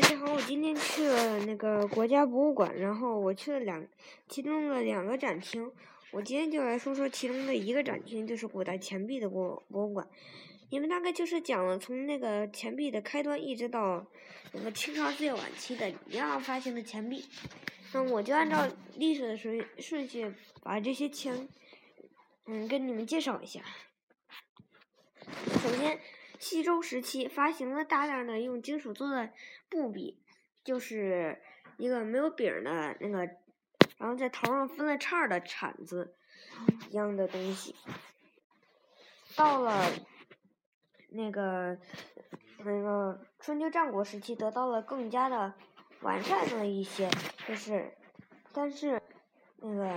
大家好，我今天去了那个国家博物馆，然后我去了两，其中的两个展厅。我今天就来说说其中的一个展厅，就是古代钱币的博博物馆。你们大概就是讲了从那个钱币的开端，一直到那个清朝最晚期的一样发行的钱币。那我就按照历史的顺顺序，把这些钱，嗯，跟你们介绍一下。首先。西周时期发行了大量的用金属做的布币，就是一个没有柄的那个，然后在头上分了叉的铲子一样的东西。到了那个那个春秋战国时期，得到了更加的完善了一些，就是，但是那个。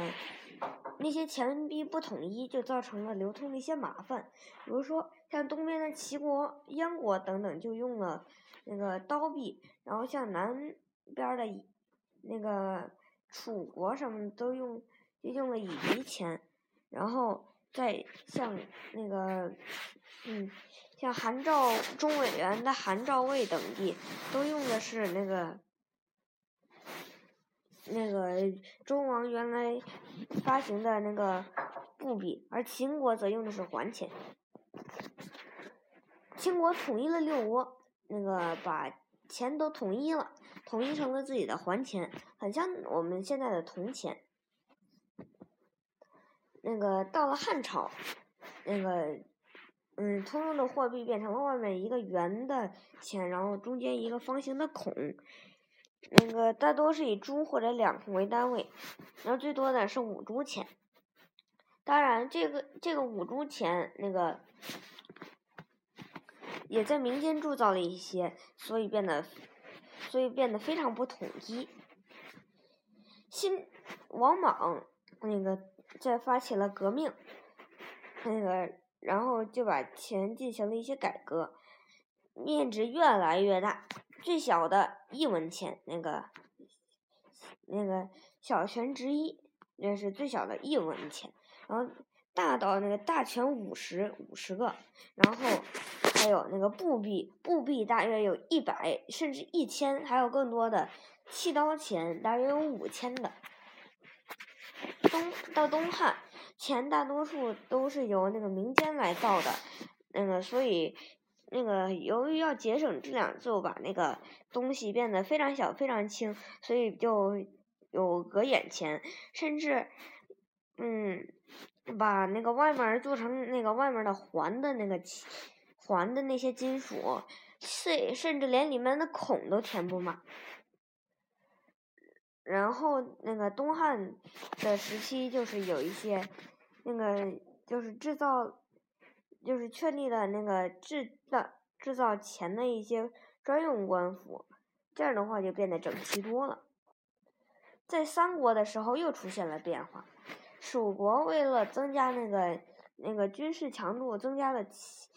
那些钱币不统一，就造成了流通的一些麻烦。比如说，像东边的齐国、燕国等等，就用了那个刀币；然后像南边的那个楚国什么都用，就用了乙级钱。然后再像那个，嗯，像韩赵、中委元的韩赵魏等地，都用的是那个。那个周王原来发行的那个布币，而秦国则用的是环钱。秦国统一了六国，那个把钱都统一了，统一成了自己的环钱，很像我们现在的铜钱。那个到了汉朝，那个嗯，通用的货币变成了外面一个圆的钱，然后中间一个方形的孔。那个大多是以铢或者两孔为单位，然后最多的是五铢钱。当然，这个这个五铢钱那个也在民间铸造了一些，所以变得所以变得非常不统一。新王莽那个在发起了革命，那个然后就把钱进行了一些改革，面值越来越大。最小的一文钱，那个那个小泉之一，那是最小的一文钱。然后大到那个大泉五十五十个，然后还有那个布币，布币大约有一百甚至一千，还有更多的契刀钱，大约有五千的。东到东汉，钱大多数都是由那个民间来造的，那个所以。那个由于要节省质量，就把那个东西变得非常小、非常轻，所以就有隔眼钱，甚至，嗯，把那个外面做成那个外面的环的那个环的那些金属碎，甚至连里面的孔都填不满。然后那个东汉的时期，就是有一些那个就是制造。就是确立了那个制造制造钱的一些专用官府，这样的话就变得整齐多了。在三国的时候又出现了变化，蜀国为了增加那个那个军事强度，增加了钱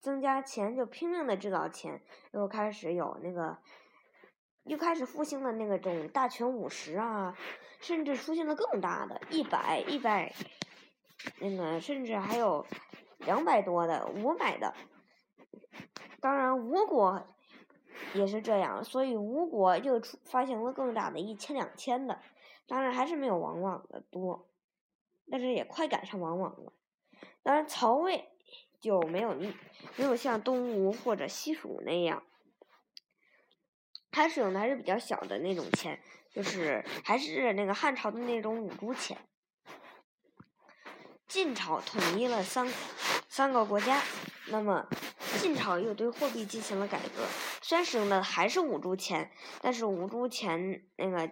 增加钱，就拼命的制造钱，又开始有那个又开始复兴了那个种大权五十啊，甚至出现了更大的一百一百，那个甚至还有。两百多的，五百的，当然吴国也是这样，所以吴国就出发行了更大的一千两千的，当然还是没有王莽的多，但是也快赶上王莽了。当然曹魏就没有没有像东吴或者西蜀那样，他使用的还是比较小的那种钱，就是还是那个汉朝的那种五铢钱。晋朝统一了三三个国家，那么晋朝又对货币进行了改革，虽然使用的还是五铢钱，但是五铢钱那个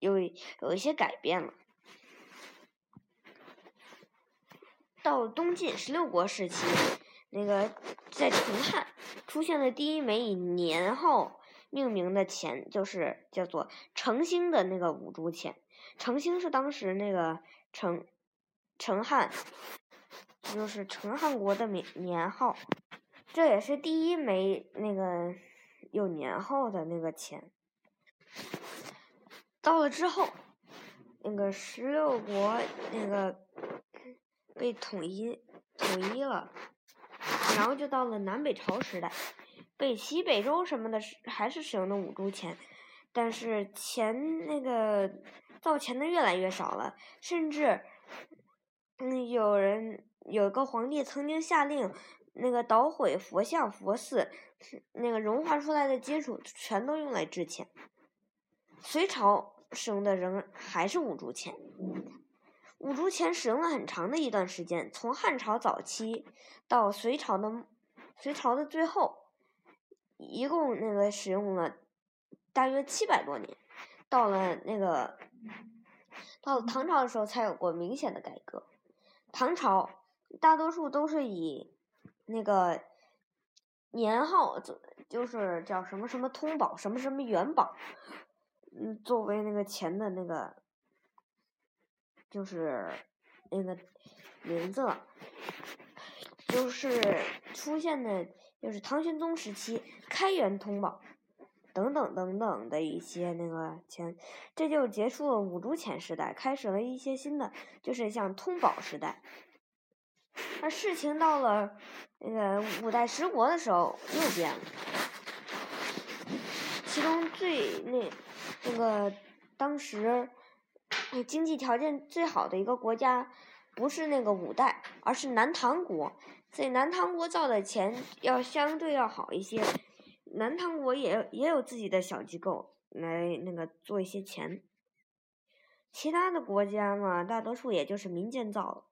有有一些改变了。到东晋十六国时期，那个在成汉出现了第一枚以年号命名的钱，就是叫做成兴的那个五铢钱。成兴是当时那个成。成汉，就是成汉国的年年号，这也是第一枚那个有年号的那个钱。到了之后，那个十六国那个被统一统一了，然后就到了南北朝时代。北齐、北周什么的，还是使用的五铢钱，但是钱那个造钱的越来越少了，甚至嗯，有人有一个皇帝曾经下令，那个捣毁佛像、佛寺，那个融化出来的金属全都用来制钱。隋朝使用的仍还是五铢钱，五铢钱使用了很长的一段时间，从汉朝早期到隋朝的隋朝的最后。一共那个使用了大约七百多年，到了那个到了唐朝的时候才有过明显的改革。唐朝大多数都是以那个年号，就是叫什么什么通宝，什么什么元宝，嗯，作为那个钱的那个就是那个名字了，就是出现的。就是唐玄宗时期开元通宝等等等等的一些那个钱，这就结束了五铢钱时代，开始了一些新的，就是像通宝时代。而事情到了那个五代十国的时候又变了，其中最那那个当时经济条件最好的一个国家，不是那个五代，而是南唐国。所以南唐国造的钱要相对要好一些，南唐国也也有自己的小机构来那个做一些钱，其他的国家嘛，大多数也就是民间造。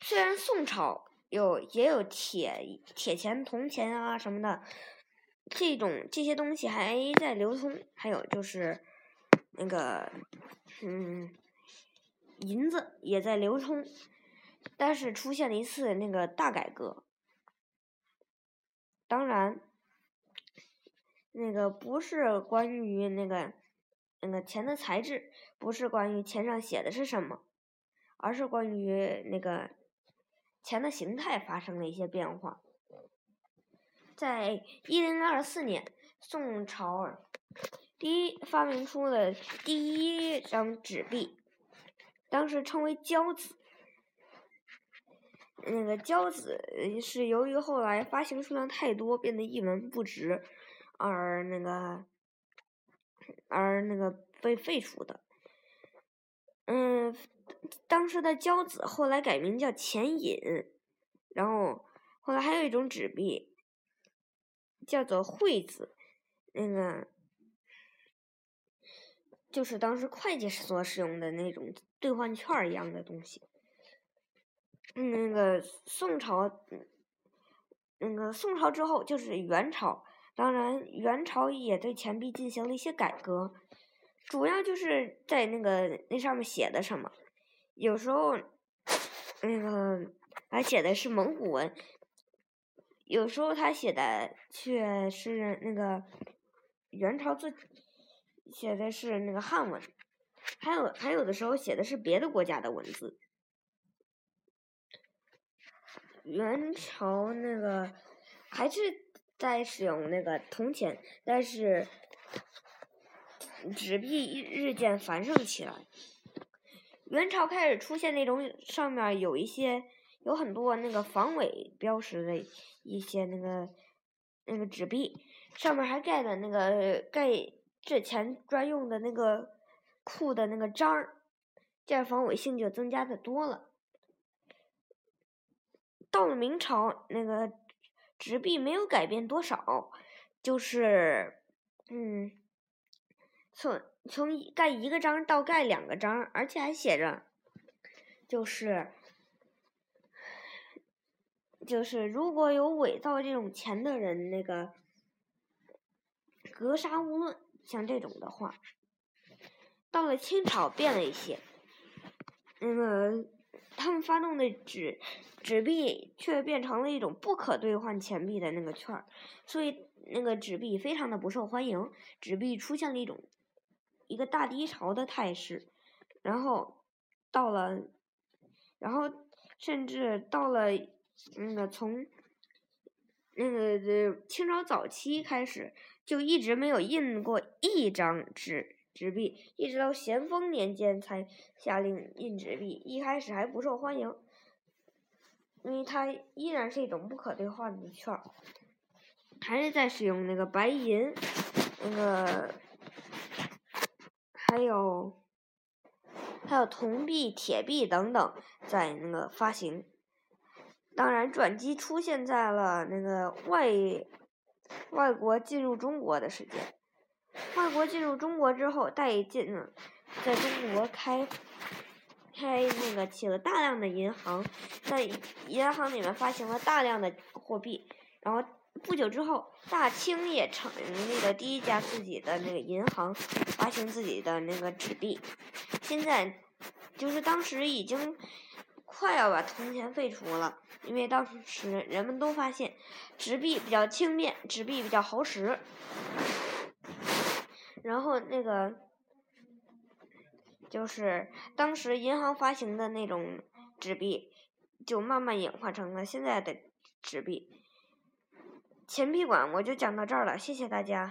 虽然宋朝有也有铁铁钱、铜钱啊什么的，这种这些东西还在流通，还有就是那个嗯银子也在流通。但是出现了一次那个大改革，当然，那个不是关于那个那个钱的材质，不是关于钱上写的是什么，而是关于那个钱的形态发生了一些变化。在一零二四年，宋朝第一发明出了第一张纸币，当时称为交子。那个交子是由于后来发行数量太多，变得一文不值，而那个而那个被废除的。嗯，当时的交子后来改名叫钱银，然后后来还有一种纸币叫做惠子，那个就是当时会计所使用的那种兑换券一样的东西。那个宋朝，那个宋朝之后就是元朝。当然，元朝也对钱币进行了一些改革，主要就是在那个那上面写的什么，有时候那个还写的是蒙古文，有时候他写的却是那个元朝字写的是那个汉文，还有还有的时候写的是别的国家的文字。元朝那个还是在使用那个铜钱，但是纸币日渐繁盛起来。元朝开始出现那种上面有一些有很多那个防伪标识的一些那个那个纸币，上面还盖的那个盖制钱专用的那个库的那个章儿，这样防伪性就增加的多了。到了明朝，那个纸币没有改变多少，就是，嗯，从从盖一个章到盖两个章，而且还写着，就是，就是如果有伪造这种钱的人，那个格杀勿论，像这种的话，到了清朝变了一些，那个。他们发动的纸纸币却变成了一种不可兑换钱币的那个券儿，所以那个纸币非常的不受欢迎，纸币出现了一种一个大低潮的态势。然后到了，然后甚至到了那个从那个清朝早期开始，就一直没有印过一张纸。纸币一直到咸丰年间才下令印纸币，一开始还不受欢迎，因为它依然是一种不可兑换的券。还是在使用那个白银，那个还有还有铜币、铁币等等在那个发行。当然，转机出现在了那个外外国进入中国的时间。外国进入中国之后，带进了在中国开开那个起了大量的银行，在银行里面发行了大量的货币。然后不久之后，大清也成立了第一家自己的那个银行，发行自己的那个纸币。现在就是当时已经。快要把铜钱废除了，因为当时人们都发现纸币比较轻便，纸币比较好使。然后那个就是当时银行发行的那种纸币，就慢慢演化成了现在的纸币。钱币馆我就讲到这儿了，谢谢大家。